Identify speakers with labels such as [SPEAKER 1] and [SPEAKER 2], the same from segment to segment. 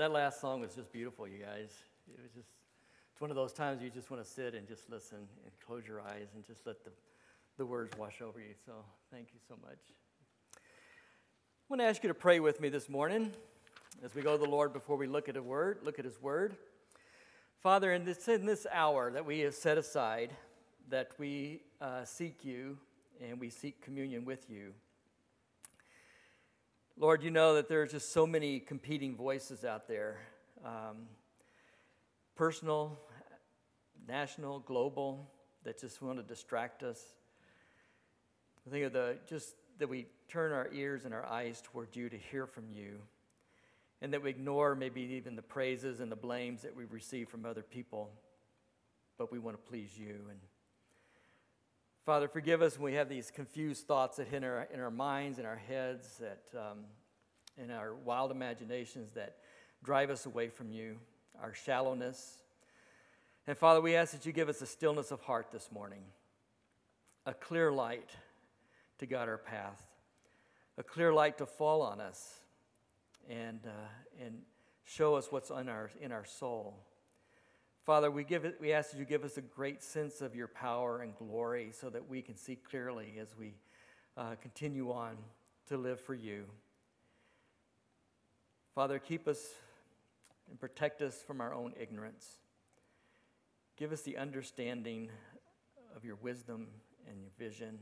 [SPEAKER 1] That last song was just beautiful, you guys. It was just, it's one of those times you just want to sit and just listen and close your eyes and just let the, the words wash over you. So thank you so much. I want to ask you to pray with me this morning as we go to the Lord before we look at a word, look at his word. Father, in this, in this hour that we have set aside, that we uh, seek you and we seek communion with you. Lord, you know that there's just so many competing voices out there um, personal, national, global that just want to distract us. I think of the just that we turn our ears and our eyes toward you to hear from you, and that we ignore maybe even the praises and the blames that we receive from other people, but we want to please you. And Father, forgive us when we have these confused thoughts that hit in our, in our minds and our heads, that um, in our wild imaginations that drive us away from you, our shallowness. And Father, we ask that you give us a stillness of heart this morning, a clear light to guide our path, a clear light to fall on us and, uh, and show us what's in our, in our soul. Father, we, give it, we ask that you give us a great sense of your power and glory so that we can see clearly as we uh, continue on to live for you. Father, keep us and protect us from our own ignorance. Give us the understanding of your wisdom and your vision.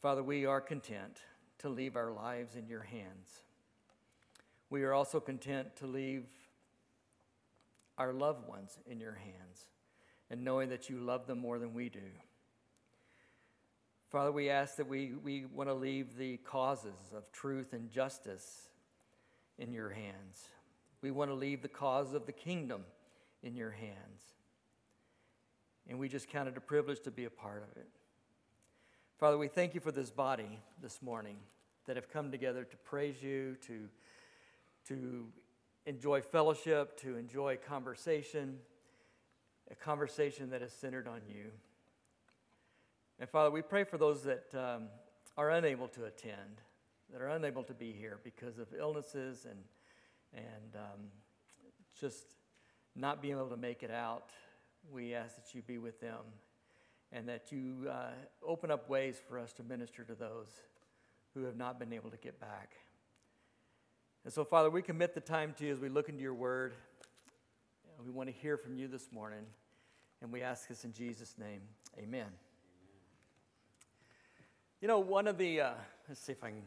[SPEAKER 1] Father, we are content to leave our lives in your hands. We are also content to leave our loved ones in your hands and knowing that you love them more than we do. Father, we ask that we, we want to leave the causes of truth and justice in your hands. We want to leave the cause of the kingdom in your hands. And we just count it a privilege to be a part of it. Father, we thank you for this body this morning that have come together to praise you, to, to enjoy fellowship, to enjoy conversation, a conversation that is centered on you. And Father, we pray for those that um, are unable to attend, that are unable to be here because of illnesses and, and um, just not being able to make it out. We ask that you be with them and that you uh, open up ways for us to minister to those who have not been able to get back. And so, Father, we commit the time to you as we look into your word. We want to hear from you this morning. And we ask this in Jesus' name. Amen. You know, one of the, uh, let's see if I can.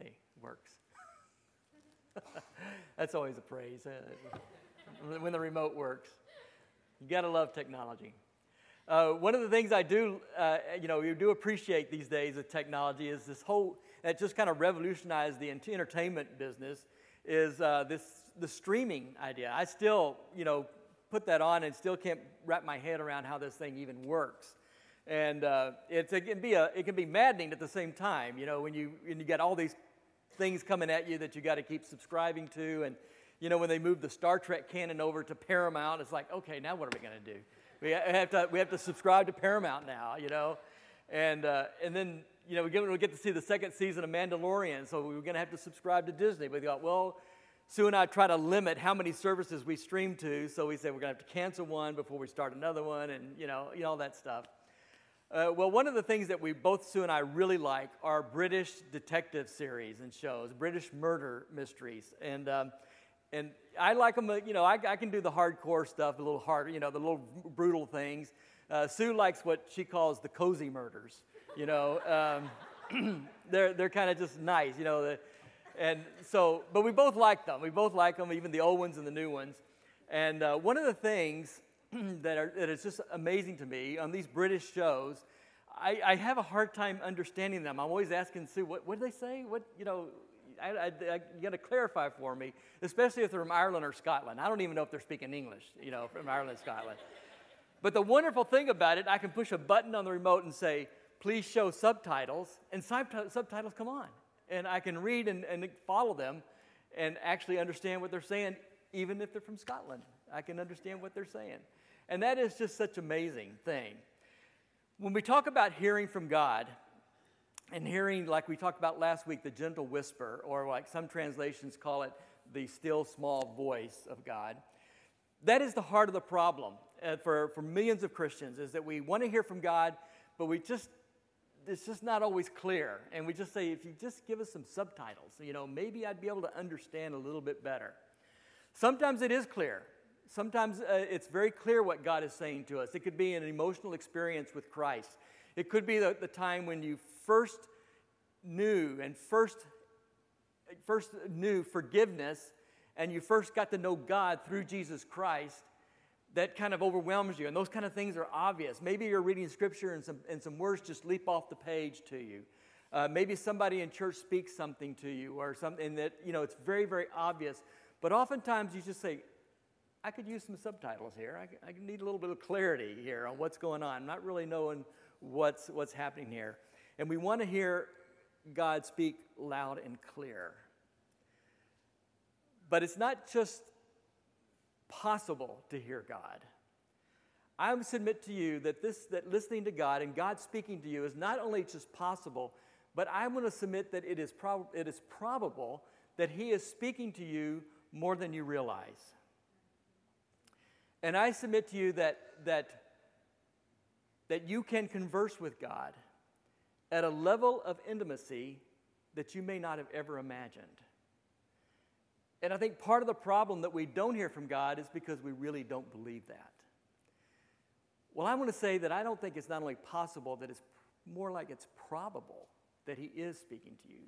[SPEAKER 1] Hey, works. That's always a praise uh, when the remote works. You got to love technology. Uh, one of the things I do, uh, you know, you do appreciate these days with technology is this whole, that just kind of revolutionized the entertainment business, is uh, this, the streaming idea. I still, you know, put that on and still can't wrap my head around how this thing even works. And uh, it can be a, it can be maddening at the same time, you know, when you, when you get all these things coming at you that you got to keep subscribing to. And, you know, when they move the Star Trek canon over to Paramount, it's like, okay, now what are we going to do? We have to, we have to subscribe to Paramount now, you know? And, uh, and then, you know, we get, we get to see the second season of Mandalorian, so we are going to have to subscribe to Disney. We thought, well, Sue and I try to limit how many services we stream to, so we said we're going to have to cancel one before we start another one, and, you know, you know all that stuff. Uh, well, one of the things that we both, Sue and I, really like are British detective series and shows, British murder mysteries. And um, and I like them, uh, you know, I, I, can do the hardcore stuff a little harder, you know, the little brutal things. Uh, Sue likes what she calls the cozy murders, you know. Um, they're they're kind of just nice, you know. The, and so, but we both like them. We both like them, even the old ones and the new ones. And uh, one of the things that, are, that is just amazing to me on these British shows, I, I have a hard time understanding them. I'm always asking Sue, what, what do they say? What, you know, I, I, you got to clarify for me, especially if they're from Ireland or Scotland. I don't even know if they're speaking English, you know, from Ireland, Scotland. But the wonderful thing about it, I can push a button on the remote and say, please show subtitles, and subtitles come on. And I can read and, and follow them and actually understand what they're saying, even if they're from Scotland. I can understand what they're saying. And that is just such amazing thing. When we talk about hearing from God, and hearing, like we talked about last week, the gentle whisper, or like some translations call it, the still small voice of God. That is the heart of the problem uh, for, for millions of Christians, is that we want to hear from God, but we just, it's just not always clear. And we just say, if you just give us some subtitles, you know, maybe I'd be able to understand a little bit better. Sometimes it is clear. Sometimes uh, it's very clear what God is saying to us. It could be an emotional experience with Christ. It could be the, the time when you first knew and first, first knew forgiveness and you first got to know God through Jesus Christ that kind of overwhelms you. And those kind of things are obvious. Maybe you're reading scripture and some, and some words just leap off the page to you. Uh, maybe somebody in church speaks something to you or something that, you know, it's very, very obvious. But oftentimes you just say, I could use some subtitles here. I, I need a little bit of clarity here on what's going on. I'm not really knowing what's, what's happening here. And we want to hear God speak loud and clear. But it's not just possible to hear God. I submit to you that this that listening to God and God speaking to you is not only just possible, but I'm going to submit that it is, prob- it is probable that He is speaking to you more than you realize. And I submit to you that, that, that you can converse with God at a level of intimacy that you may not have ever imagined. And I think part of the problem that we don't hear from God is because we really don't believe that. Well, I want to say that I don't think it's not only possible, that it's more like it's probable that He is speaking to you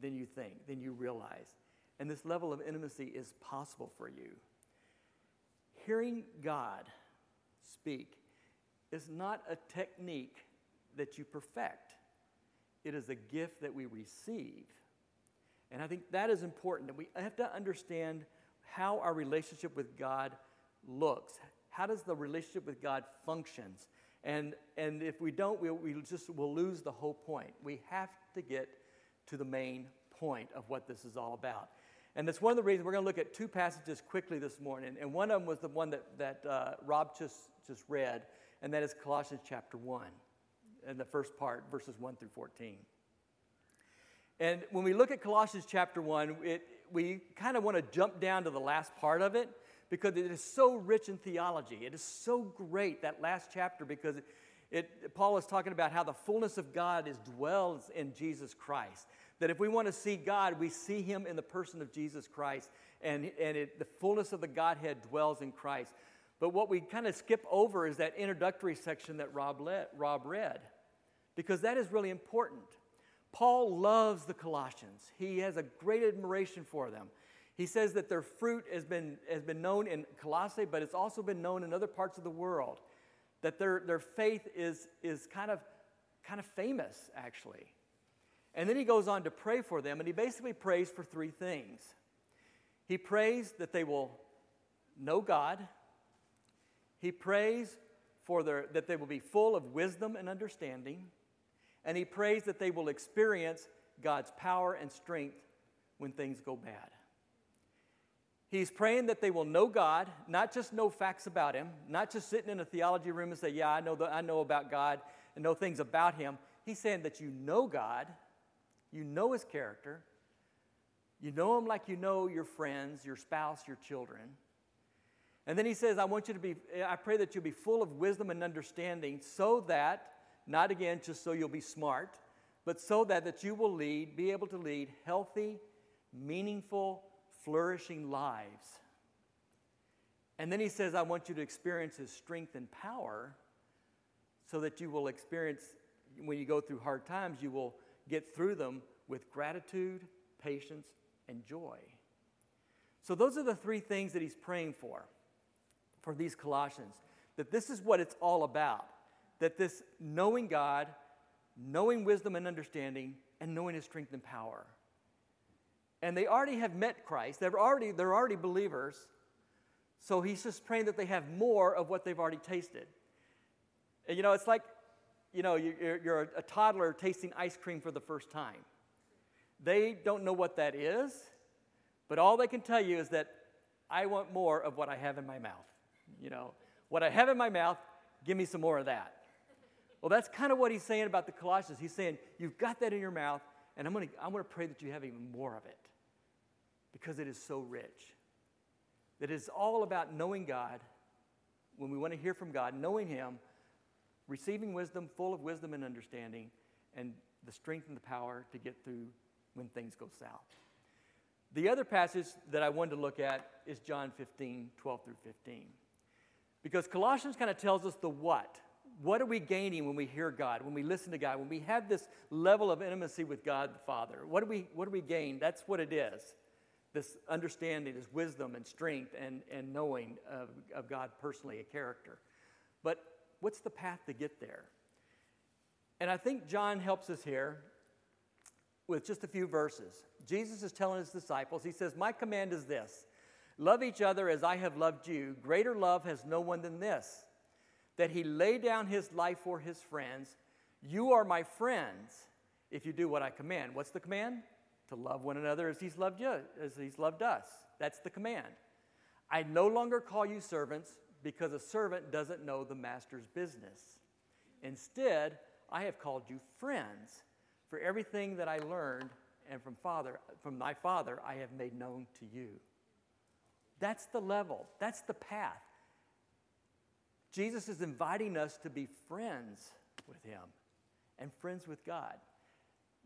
[SPEAKER 1] than you think, than you realize. And this level of intimacy is possible for you. Hearing God speak is not a technique that you perfect, it is a gift that we receive. And I think that is important that we have to understand how our relationship with God looks. How does the relationship with God functions? And, and if we don't, we'll, we just will lose the whole point. We have to get to the main point of what this is all about. And that's one of the reasons we're going to look at two passages quickly this morning. And one of them was the one that, that uh, Rob just, just read, and that is Colossians chapter 1, and the first part, verses 1 through 14. And when we look at Colossians chapter 1, it, we kind of want to jump down to the last part of it because it is so rich in theology. It is so great, that last chapter, because it, it, Paul is talking about how the fullness of God is dwells in Jesus Christ. That if we want to see God, we see him in the person of Jesus Christ, and, and it, the fullness of the Godhead dwells in Christ. But what we kind of skip over is that introductory section that Rob, let, Rob read, because that is really important. Paul loves the Colossians, he has a great admiration for them. He says that their fruit has been, has been known in Colossae, but it's also been known in other parts of the world. That their, their faith is, is kind, of, kind of famous, actually. And then he goes on to pray for them, and he basically prays for three things. He prays that they will know God, he prays for their, that they will be full of wisdom and understanding, and he prays that they will experience God's power and strength when things go bad. He's praying that they will know God, not just know facts about Him, not just sitting in a theology room and say, Yeah, I know, the, I know about God and know things about Him. He's saying that you know God, you know his character. You know him like you know your friends, your spouse, your children. And then he says, I want you to be, I pray that you'll be full of wisdom and understanding so that, not again just so you'll be smart, but so that, that you will lead, be able to lead healthy, meaningful, flourishing lives. And then he says, I want you to experience his strength and power so that you will experience, when you go through hard times, you will get through them with gratitude, patience, and joy. So, those are the three things that he's praying for, for these Colossians. That this is what it's all about. That this knowing God, knowing wisdom and understanding, and knowing his strength and power. And they already have met Christ, they're already, they're already believers. So he's just praying that they have more of what they've already tasted. And you know, it's like you know, you're, you're a toddler tasting ice cream for the first time. They don't know what that is, but all they can tell you is that I want more of what I have in my mouth. You know, what I have in my mouth, give me some more of that. Well, that's kind of what he's saying about the Colossians. He's saying, You've got that in your mouth, and I'm going to I'm going to pray that you have even more of it because it is so rich. That it's all about knowing God when we want to hear from God, knowing Him, receiving wisdom, full of wisdom and understanding, and the strength and the power to get through when things go south. The other passage that I wanted to look at is John 15, 12 through 15. Because Colossians kind of tells us the what. What are we gaining when we hear God, when we listen to God, when we have this level of intimacy with God the Father? What do we, what do we gain? That's what it is. This understanding, this wisdom and strength and, and knowing of, of God personally, a character. But what's the path to get there? And I think John helps us here with just a few verses. Jesus is telling his disciples, He says, My command is this love each other as I have loved you. Greater love has no one than this, that he lay down his life for his friends. You are my friends if you do what I command. What's the command? To love one another as he's loved you, as he's loved us. That's the command. I no longer call you servants because a servant doesn't know the master's business. Instead, I have called you friends, for everything that I learned and from father from my father I have made known to you. That's the level. That's the path. Jesus is inviting us to be friends with him and friends with God.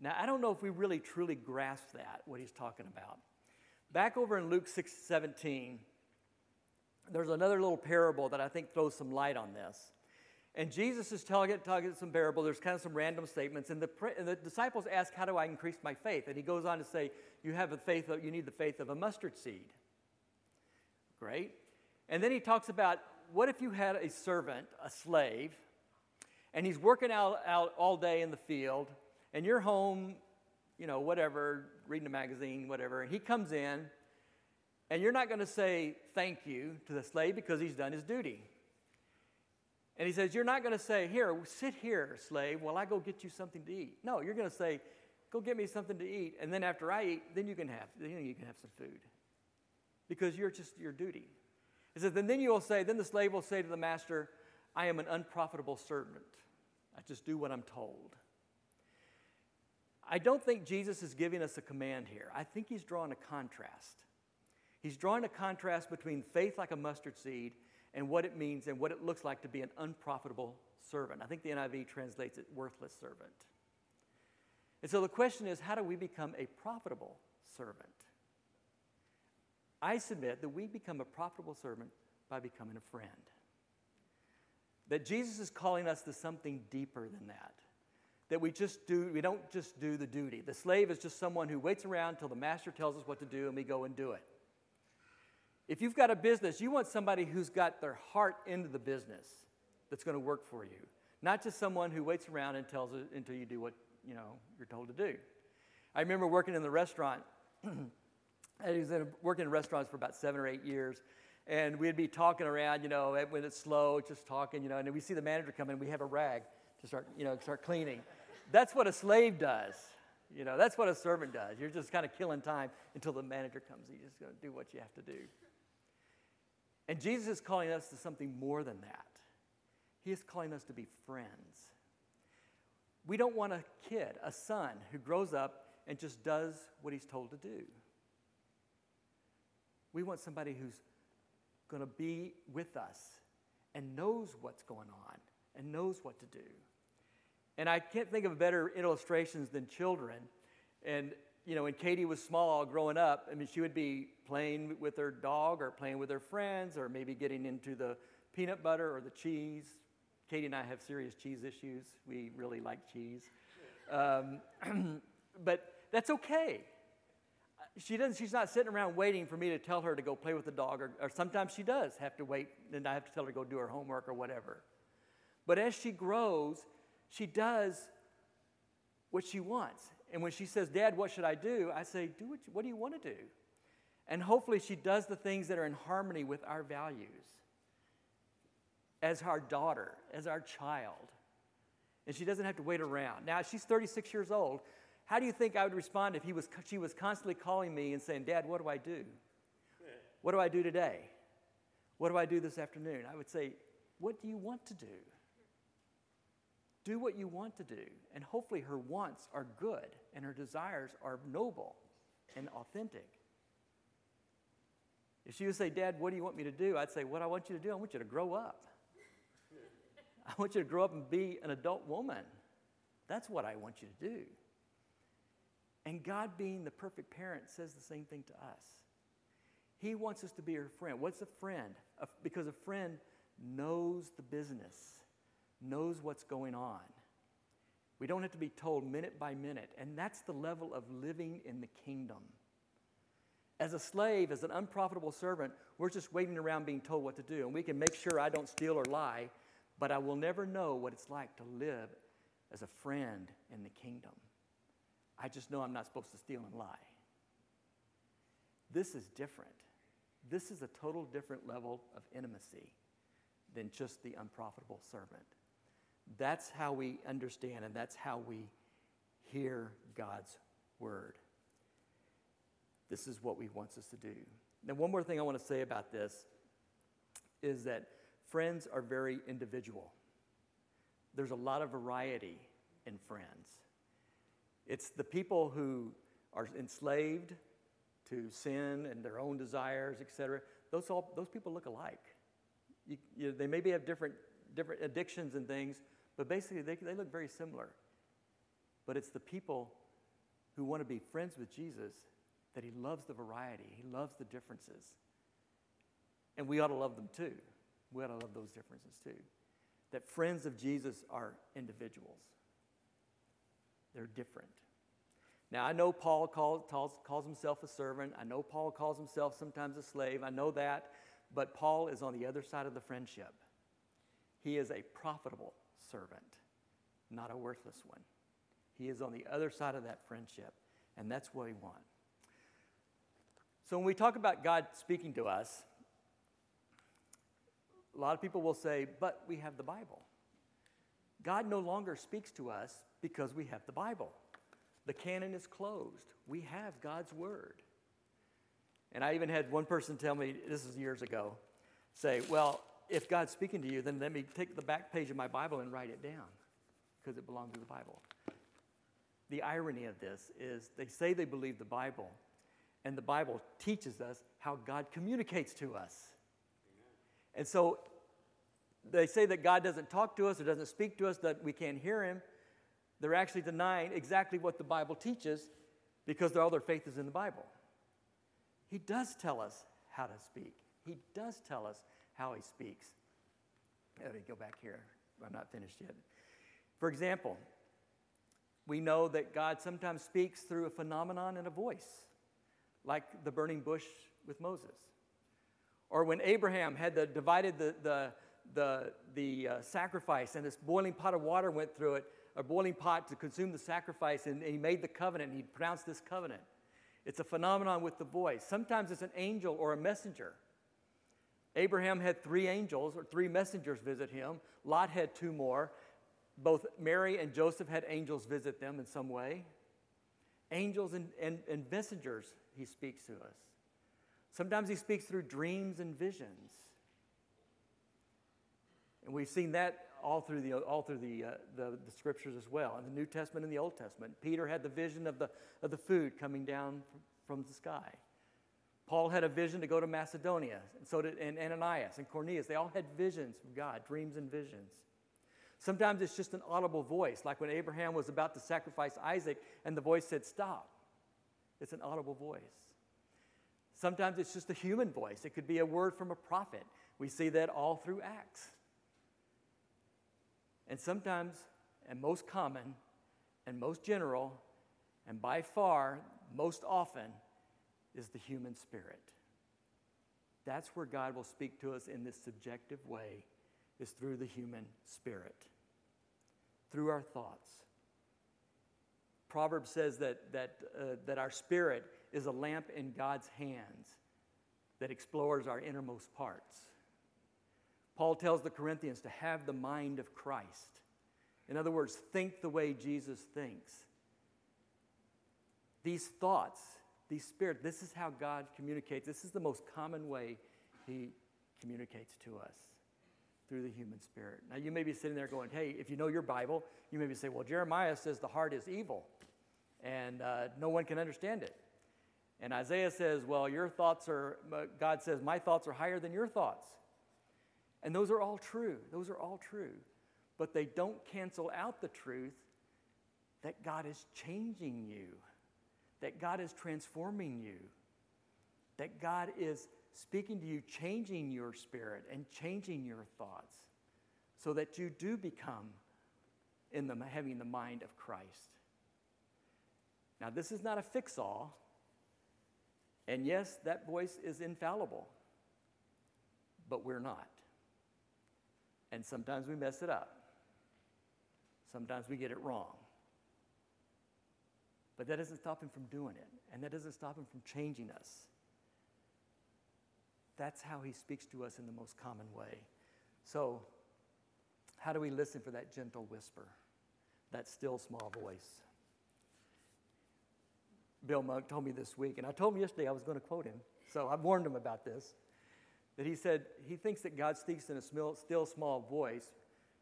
[SPEAKER 1] Now, I don't know if we really truly grasp that, what he's talking about. Back over in Luke 6 17, there's another little parable that I think throws some light on this. And Jesus is telling it, telling some parable. There's kind of some random statements. And the, and the disciples ask, How do I increase my faith? And he goes on to say, You have the faith of, you need the faith of a mustard seed. Great. And then he talks about what if you had a servant, a slave, and he's working out, out all day in the field, and you're home, you know, whatever, reading a magazine, whatever, and he comes in, and you're not going to say thank you to the slave because he's done his duty. And he says, You're not going to say, Here, sit here, slave, while I go get you something to eat. No, you're going to say, Go get me something to eat. And then after I eat, then you can have, then you can have some food. Because you're just your duty. He says, And then you will say, Then the slave will say to the master, I am an unprofitable servant. I just do what I'm told. I don't think Jesus is giving us a command here. I think he's drawing a contrast. He's drawing a contrast between faith like a mustard seed and what it means and what it looks like to be an unprofitable servant. I think the NIV translates it worthless servant. And so the question is how do we become a profitable servant? I submit that we become a profitable servant by becoming a friend. That Jesus is calling us to something deeper than that. That we just do, we don't just do the duty. The slave is just someone who waits around until the master tells us what to do and we go and do it. If you've got a business, you want somebody who's got their heart into the business that's going to work for you, not just someone who waits around and tells it until you do what you know you're told to do. I remember working in the restaurant. I was in, working in restaurants for about seven or eight years, and we'd be talking around, you know, when it's slow, just talking, you know, and we see the manager come in, we have a rag to start, you know, start cleaning. That's what a slave does. You know, that's what a servant does. You're just kind of killing time until the manager comes. You're just going to do what you have to do. And Jesus is calling us to something more than that. He is calling us to be friends. We don't want a kid, a son, who grows up and just does what he's told to do. We want somebody who's going to be with us and knows what's going on and knows what to do. And I can't think of better illustrations than children. And you know, when Katie was small growing up, I mean, she would be playing with her dog or playing with her friends or maybe getting into the peanut butter or the cheese. Katie and I have serious cheese issues. We really like cheese. Um, but that's okay. She doesn't, she's not sitting around waiting for me to tell her to go play with the dog, or, or sometimes she does have to wait, and I have to tell her to go do her homework or whatever. But as she grows, she does what she wants. And when she says, Dad, what should I do? I say, do what, you, what do you want to do? And hopefully she does the things that are in harmony with our values as our daughter, as our child. And she doesn't have to wait around. Now, she's 36 years old. How do you think I would respond if he was, she was constantly calling me and saying, Dad, what do I do? What do I do today? What do I do this afternoon? I would say, What do you want to do? do what you want to do. And hopefully, her wants are good and her desires are noble and authentic. If she would say, Dad, what do you want me to do? I'd say, What I want you to do, I want you to grow up. I want you to grow up and be an adult woman. That's what I want you to do. And God, being the perfect parent, says the same thing to us. He wants us to be her friend. What's a friend? Because a friend knows the business, knows what's going on. We don't have to be told minute by minute. And that's the level of living in the kingdom. As a slave, as an unprofitable servant, we're just waiting around being told what to do. And we can make sure I don't steal or lie, but I will never know what it's like to live as a friend in the kingdom. I just know I'm not supposed to steal and lie. This is different. This is a total different level of intimacy than just the unprofitable servant. That's how we understand and that's how we hear God's word. This is what He wants us to do. Now, one more thing I want to say about this is that friends are very individual. There's a lot of variety in friends. It's the people who are enslaved to sin and their own desires, etc. Those, all, those people look alike. You, you, they maybe have different, different addictions and things, but basically they, they look very similar. But it's the people who want to be friends with Jesus that he loves the variety, he loves the differences. And we ought to love them too. We ought to love those differences too. That friends of Jesus are individuals, they're different. Now, I know Paul calls, calls, calls himself a servant. I know Paul calls himself sometimes a slave. I know that. But Paul is on the other side of the friendship. He is a profitable servant, not a worthless one. He is on the other side of that friendship, and that's what we want. So, when we talk about God speaking to us, a lot of people will say, but we have the Bible. God no longer speaks to us because we have the Bible. The canon is closed. We have God's Word. And I even had one person tell me, this is years ago, say, well, if God's speaking to you, then let me take the back page of my Bible and write it down because it belongs to the Bible. The irony of this is they say they believe the Bible, and the Bible teaches us how God communicates to us. And so they say that God doesn't talk to us or doesn't speak to us, that we can't hear Him. They're actually denying exactly what the Bible teaches because all their faith is in the Bible. He does tell us how to speak, He does tell us how He speaks. Let me go back here. I'm not finished yet. For example, we know that God sometimes speaks through a phenomenon and a voice, like the burning bush with Moses. Or when Abraham had the, divided the, the, the, the uh, sacrifice and this boiling pot of water went through it, a boiling pot to consume the sacrifice, and he made the covenant, he pronounced this covenant. It's a phenomenon with the voice. Sometimes it's an angel or a messenger. Abraham had three angels or three messengers visit him. Lot had two more. Both Mary and Joseph had angels visit them in some way. Angels and, and, and messengers, he speaks to us. Sometimes he speaks through dreams and visions. And we've seen that all through the, all through the, uh, the, the, scriptures as well, in the New Testament and the Old Testament. Peter had the vision of the, of the food coming down from the sky. Paul had a vision to go to Macedonia, and so did and Ananias and Cornelius. They all had visions from God, dreams and visions. Sometimes it's just an audible voice, like when Abraham was about to sacrifice Isaac and the voice said, Stop. It's an audible voice. Sometimes it's just a human voice. It could be a word from a prophet. We see that all through Acts. And sometimes, and most common, and most general, and by far most often, is the human spirit. That's where God will speak to us in this subjective way, is through the human spirit, through our thoughts. Proverbs says that, that, uh, that our spirit is a lamp in God's hands that explores our innermost parts. Paul tells the Corinthians to have the mind of Christ. In other words, think the way Jesus thinks. These thoughts, these spirit, this is how God communicates. This is the most common way he communicates to us through the human spirit. Now, you may be sitting there going, hey, if you know your Bible, you may be saying, well, Jeremiah says the heart is evil and uh, no one can understand it. And Isaiah says, well, your thoughts are, God says, my thoughts are higher than your thoughts. And those are all true. Those are all true. But they don't cancel out the truth that God is changing you, that God is transforming you, that God is speaking to you, changing your spirit and changing your thoughts so that you do become in the, having the mind of Christ. Now, this is not a fix all. And yes, that voice is infallible, but we're not. And sometimes we mess it up. Sometimes we get it wrong. But that doesn't stop him from doing it, and that doesn't stop him from changing us. That's how he speaks to us in the most common way. So, how do we listen for that gentle whisper, that still small voice? Bill Monk told me this week, and I told him yesterday I was going to quote him, so I warned him about this. That he said he thinks that God speaks in a still small voice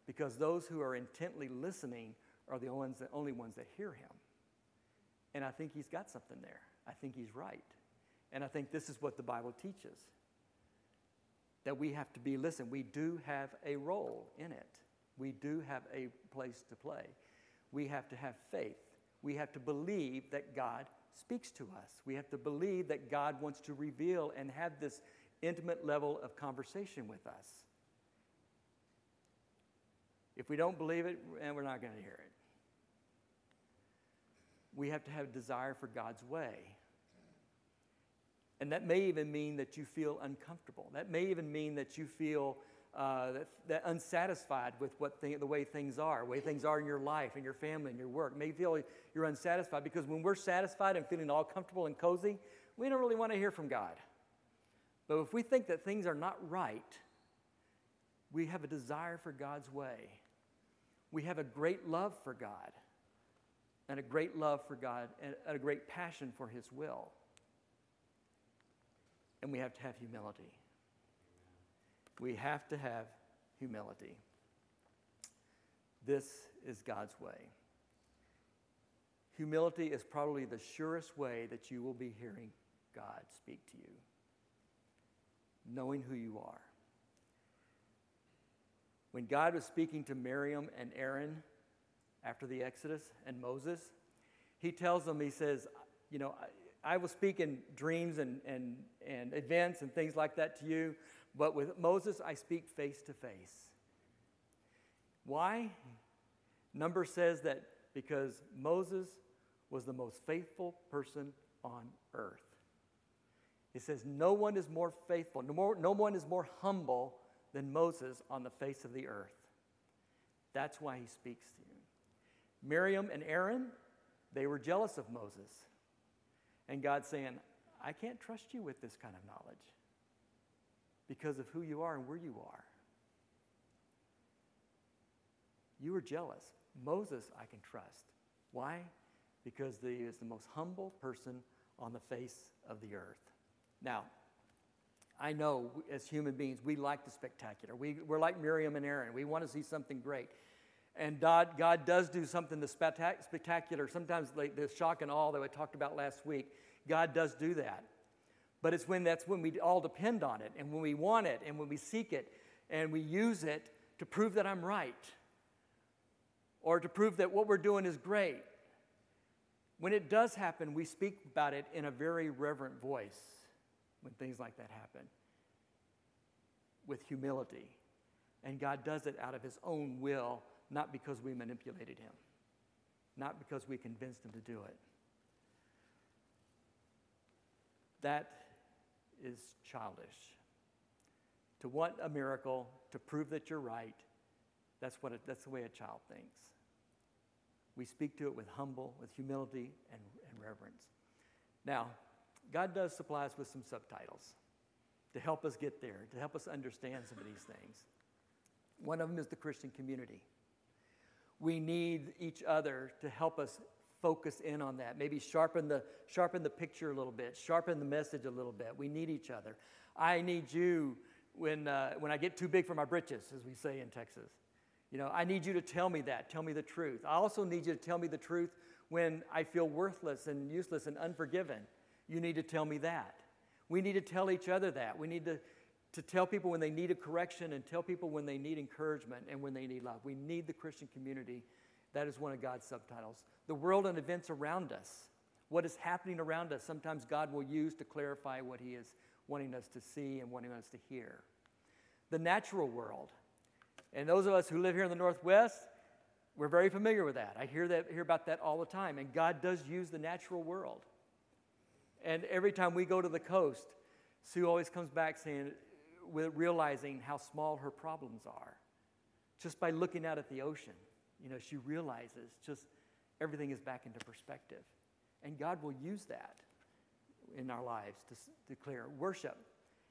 [SPEAKER 1] because those who are intently listening are the ones that, only ones that hear him. And I think he's got something there. I think he's right. And I think this is what the Bible teaches that we have to be, listen, we do have a role in it. We do have a place to play. We have to have faith. We have to believe that God speaks to us. We have to believe that God wants to reveal and have this intimate level of conversation with us. If we don't believe it, and we're not going to hear it. We have to have desire for God's way. And that may even mean that you feel uncomfortable. That may even mean that you feel uh, that, that, unsatisfied with what the way things are, the way things are in your life and your family and your work. May feel you're unsatisfied because when we're satisfied and feeling all comfortable and cozy, we don't really want to hear from God. But if we think that things are not right, we have a desire for God's way. We have a great love for God and a great love for God and a great passion for His will. And we have to have humility. We have to have humility. This is God's way. Humility is probably the surest way that you will be hearing God speak to you, knowing who you are. When God was speaking to Miriam and Aaron after the Exodus and Moses, he tells them, he says, You know, I, I will speak in dreams and, and, and events and things like that to you, but with Moses, I speak face to face. Why? Number says that because Moses was the most faithful person on earth. It says, No one is more faithful, no, more, no one is more humble than Moses on the face of the earth. That's why he speaks to you. Miriam and Aaron, they were jealous of Moses. And God's saying, I can't trust you with this kind of knowledge because of who you are and where you are. You were jealous. Moses, I can trust. Why? Because he is the most humble person on the face of the earth. Now, I know as human beings, we like the spectacular. We, we're like Miriam and Aaron. We want to see something great. And God, God does do something the spectacular, sometimes like the shock and awe that we talked about last week. God does do that. But it's when that's when we all depend on it and when we want it and when we seek it and we use it to prove that I'm right or to prove that what we're doing is great. When it does happen, we speak about it in a very reverent voice when things like that happen with humility. And God does it out of His own will, not because we manipulated Him, not because we convinced Him to do it. That is childish. To want a miracle, to prove that you're right, that's, what it, that's the way a child thinks. We speak to it with humble, with humility and, and reverence. Now, God does supply us with some subtitles to help us get there, to help us understand some of these things. One of them is the Christian community. We need each other to help us focus in on that. Maybe sharpen the, sharpen the picture a little bit, sharpen the message a little bit. We need each other. I need you when, uh, when I get too big for my britches, as we say in Texas. You know, I need you to tell me that. Tell me the truth. I also need you to tell me the truth when I feel worthless and useless and unforgiven. You need to tell me that. We need to tell each other that. We need to, to tell people when they need a correction and tell people when they need encouragement and when they need love. We need the Christian community. That is one of God's subtitles. The world and events around us, what is happening around us, sometimes God will use to clarify what He is wanting us to see and wanting us to hear. The natural world, and those of us who live here in the Northwest, we're very familiar with that. I hear, that, hear about that all the time. And God does use the natural world. And every time we go to the coast, Sue always comes back saying, realizing how small her problems are. Just by looking out at the ocean, you know, she realizes just everything is back into perspective. And God will use that in our lives to declare worship.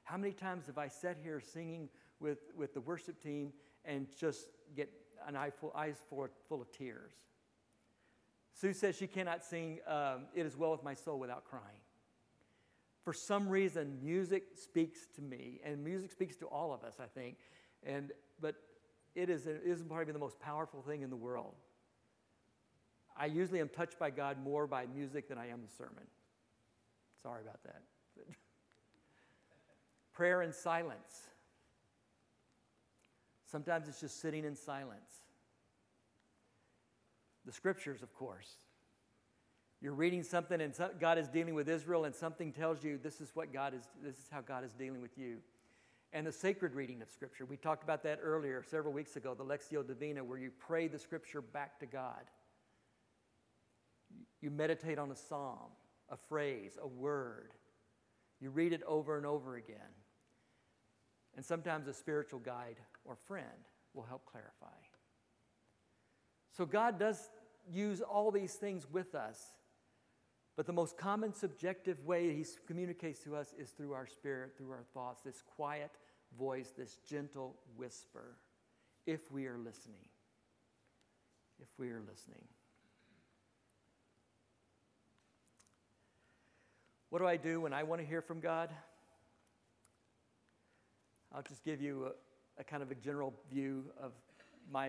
[SPEAKER 1] How many times have I sat here singing with, with the worship team and just get an eye full, eyes full, full of tears? Sue says she cannot sing um, It Is Well With My Soul without crying. For some reason, music speaks to me, and music speaks to all of us, I think. And, but it is, it is probably the most powerful thing in the world. I usually am touched by God more by music than I am the sermon. Sorry about that. Prayer in silence. Sometimes it's just sitting in silence. The scriptures, of course. You're reading something and God is dealing with Israel, and something tells you this is what God is, this is how God is dealing with you. And the sacred reading of Scripture. We talked about that earlier, several weeks ago, the Lectio Divina, where you pray the Scripture back to God. You meditate on a psalm, a phrase, a word. You read it over and over again. And sometimes a spiritual guide or friend will help clarify. So God does use all these things with us, but the most common subjective way He communicates to us is through our spirit, through our thoughts, this quiet voice, this gentle whisper, if we are listening. If we are listening. What do I do when I want to hear from God? I'll just give you a, a kind of a general view of my,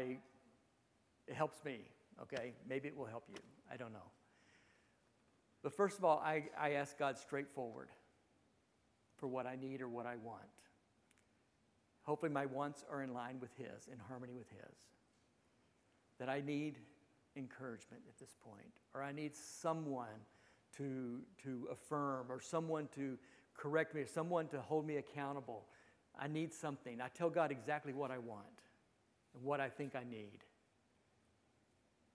[SPEAKER 1] it helps me, okay? Maybe it will help you. I don't know. But first of all, I, I ask God straightforward for what I need or what I want. Hopefully, my wants are in line with His, in harmony with His. That I need encouragement at this point, or I need someone to, to affirm or someone to correct me or someone to hold me accountable. I need something. I tell God exactly what I want and what I think I need.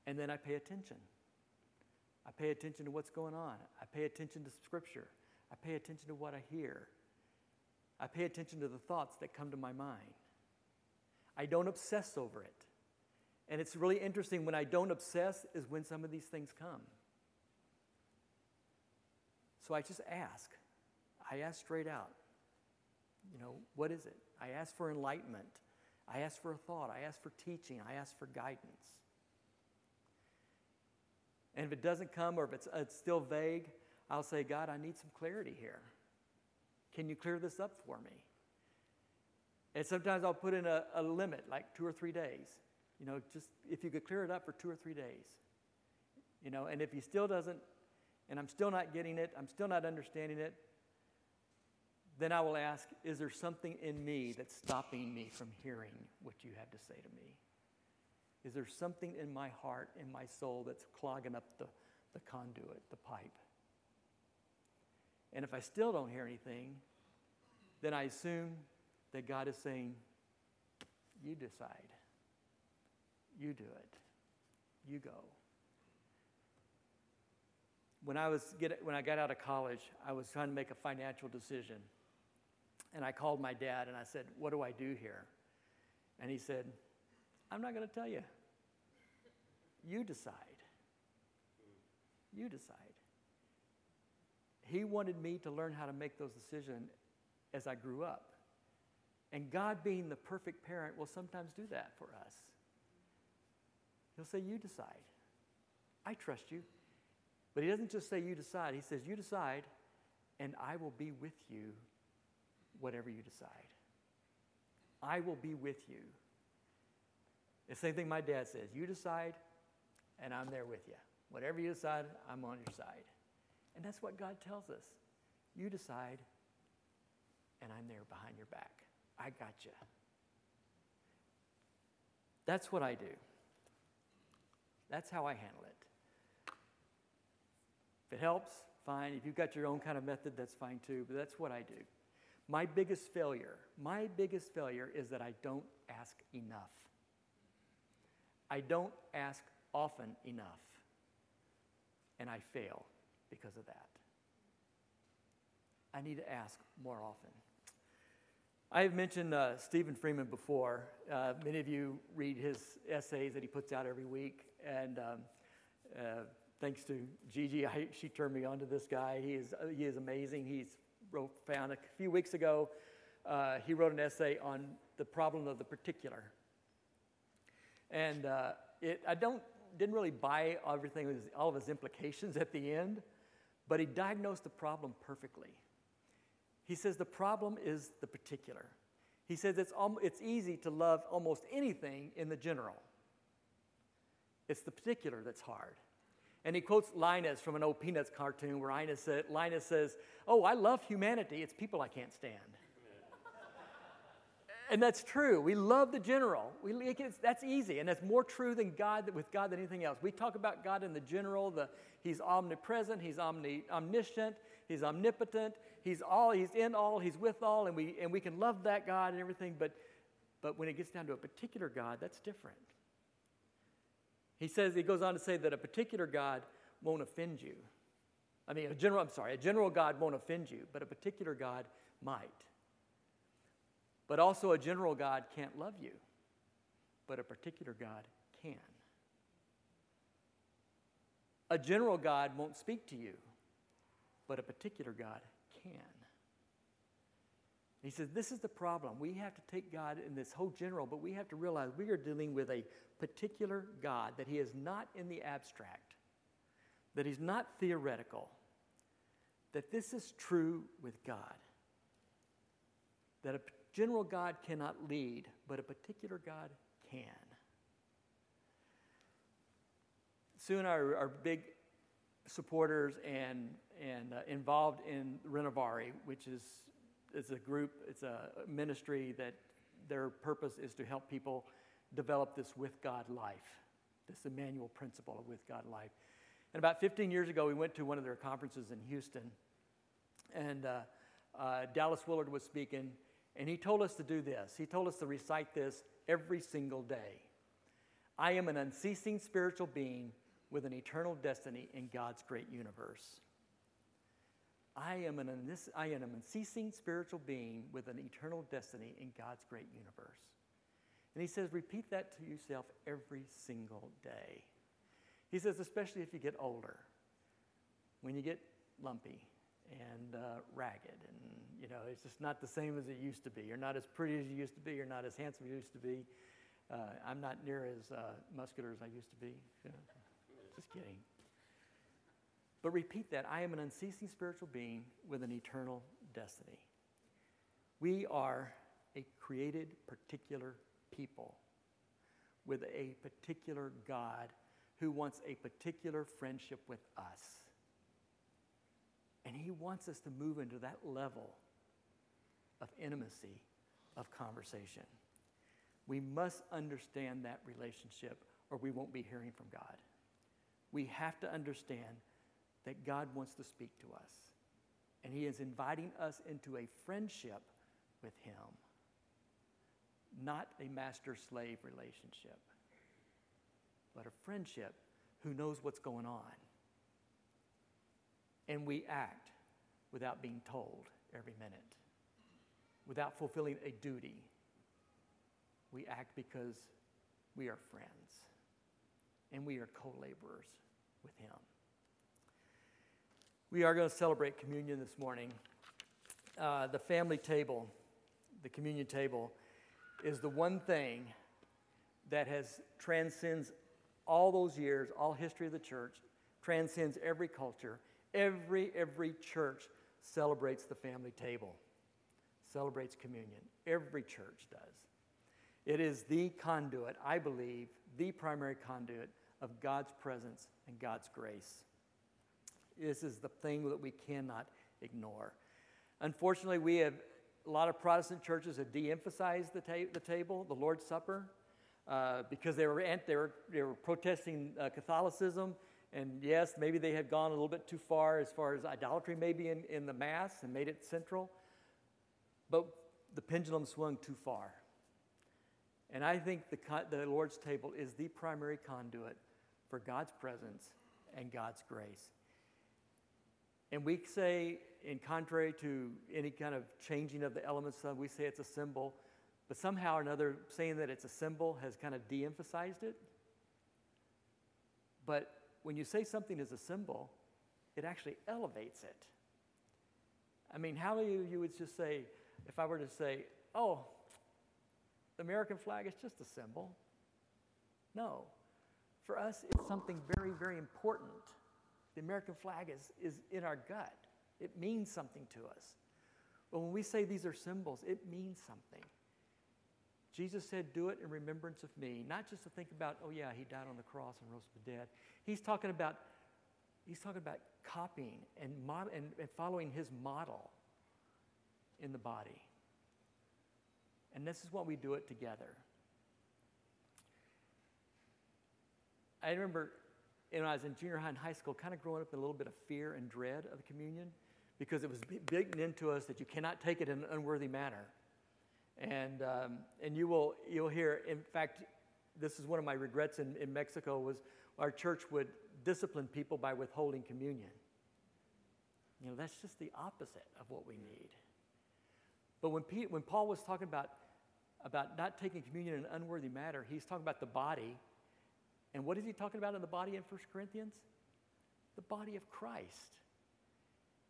[SPEAKER 1] And then I pay attention. I pay attention to what's going on. I pay attention to Scripture. I pay attention to what I hear. I pay attention to the thoughts that come to my mind. I don't obsess over it. And it's really interesting when I don't obsess is when some of these things come. So I just ask. I ask straight out. You know, what is it? I ask for enlightenment. I ask for a thought. I ask for teaching. I ask for guidance. And if it doesn't come or if it's, uh, it's still vague, I'll say, God, I need some clarity here. Can you clear this up for me? And sometimes I'll put in a, a limit, like two or three days. You know, just if you could clear it up for two or three days. You know, and if he still doesn't and I'm still not getting it, I'm still not understanding it, then I will ask, is there something in me that's stopping me from hearing what you have to say to me? Is there something in my heart, in my soul, that's clogging up the, the conduit, the pipe? And if I still don't hear anything, then I assume that God is saying, You decide. You do it. You go when I, was get, when I got out of college, I was trying to make a financial decision. And I called my dad and I said, What do I do here? And he said, I'm not going to tell you. You decide. You decide. He wanted me to learn how to make those decisions as I grew up. And God, being the perfect parent, will sometimes do that for us. He'll say, You decide. I trust you. But he doesn't just say, You decide. He says, You decide, and I will be with you, whatever you decide. I will be with you. The same thing my dad says you decide, and I'm there with you. Whatever you decide, I'm on your side. And that's what God tells us. You decide, and I'm there behind your back. I got you. That's what I do. That's how I handle it. If it helps, fine. If you've got your own kind of method, that's fine too, but that's what I do. My biggest failure, my biggest failure is that I don't ask enough. I don't ask often enough. And I fail because of that. I need to ask more often. I have mentioned uh, Stephen Freeman before. Uh, many of you read his essays that he puts out every week. And um, uh, thanks to Gigi, I, she turned me on to this guy. He is, uh, he is amazing. He's wrote, found a few weeks ago, uh, he wrote an essay on the problem of the particular. And uh, it, I don't, didn't really buy everything, all of his implications at the end, but he diagnosed the problem perfectly. He says the problem is the particular. He says it's, it's easy to love almost anything in the general. It's the particular that's hard. And he quotes Linus from an old Peanuts cartoon where Linus, said, Linus says, Oh, I love humanity. It's people I can't stand. And that's true. We love the general. We, that's easy. And that's more true than God, with God than anything else. We talk about God in the general. The, he's omnipresent. He's omni, omniscient. He's omnipotent. He's all. He's in all. He's with all. And we, and we can love that God and everything. But, but when it gets down to a particular God, that's different. He says, he goes on to say that a particular God won't offend you. I mean, a general, I'm sorry, a general God won't offend you, but a particular God might. But also, a general God can't love you, but a particular God can. A general God won't speak to you, but a particular God can. He says, This is the problem. We have to take God in this whole general, but we have to realize we are dealing with a particular God, that He is not in the abstract, that He's not theoretical, that this is true with God. That a general God cannot lead, but a particular God can. I are, are big supporters and, and uh, involved in Renovaré, which is it's a group, it's a ministry that their purpose is to help people develop this with God life, this Emmanuel principle of with God life. And about 15 years ago, we went to one of their conferences in Houston, and uh, uh, Dallas Willard was speaking, and he told us to do this. He told us to recite this every single day. I am an unceasing spiritual being with an eternal destiny in God's great universe. I am an, I am an unceasing spiritual being with an eternal destiny in God's great universe. And he says, repeat that to yourself every single day. He says, especially if you get older, when you get lumpy and uh, ragged, and you know, it's just not the same as it used to be. You're not as pretty as you used to be. You're not as handsome as you used to be. Uh, I'm not near as uh, muscular as I used to be. just kidding. But repeat that I am an unceasing spiritual being with an eternal destiny. We are a created, particular people with a particular God who wants a particular friendship with us. And he wants us to move into that level of intimacy, of conversation. We must understand that relationship or we won't be hearing from God. We have to understand that God wants to speak to us. And He is inviting us into a friendship with Him, not a master slave relationship, but a friendship who knows what's going on. And we act without being told every minute, without fulfilling a duty. We act because we are friends and we are co laborers with Him. We are going to celebrate communion this morning. Uh, the family table, the communion table, is the one thing that has transcends all those years, all history of the church, transcends every culture. Every every church celebrates the family table, celebrates communion. Every church does. It is the conduit, I believe, the primary conduit of God's presence and God's grace. This is the thing that we cannot ignore. Unfortunately, we have a lot of Protestant churches have de-emphasized the, ta- the table, the Lord's Supper, uh, because they were, they were, they were protesting uh, Catholicism. And yes, maybe they had gone a little bit too far as far as idolatry, maybe in, in the Mass, and made it central. But the pendulum swung too far. And I think the, the Lord's table is the primary conduit for God's presence and God's grace. And we say, in contrary to any kind of changing of the elements, uh, we say it's a symbol, but somehow or another, saying that it's a symbol has kind of de emphasized it. But when you say something is a symbol, it actually elevates it. I mean, how many of you would just say, if I were to say, oh, the American flag is just a symbol? No. For us, it's something very, very important. The American flag is, is in our gut, it means something to us. But when we say these are symbols, it means something. Jesus said, Do it in remembrance of me. Not just to think about, oh, yeah, he died on the cross and rose from the dead. He's talking about, he's talking about copying and, mod- and, and following his model in the body. And this is what we do it together. I remember when I was in junior high and high school, kind of growing up in a little bit of fear and dread of the communion because it was beaten into us that you cannot take it in an unworthy manner. And, um, and you will you'll hear, in fact, this is one of my regrets in, in Mexico was our church would discipline people by withholding communion. You know, that's just the opposite of what we need. But when, Pete, when Paul was talking about, about not taking communion in an unworthy manner, he's talking about the body. And what is he talking about in the body in 1 Corinthians? The body of Christ.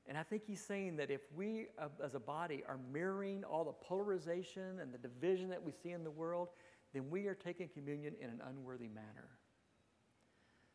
[SPEAKER 1] And I think he's saying that if we, uh, as a body, are mirroring all the polarization and the division that we see in the world, then we are taking communion in an unworthy manner.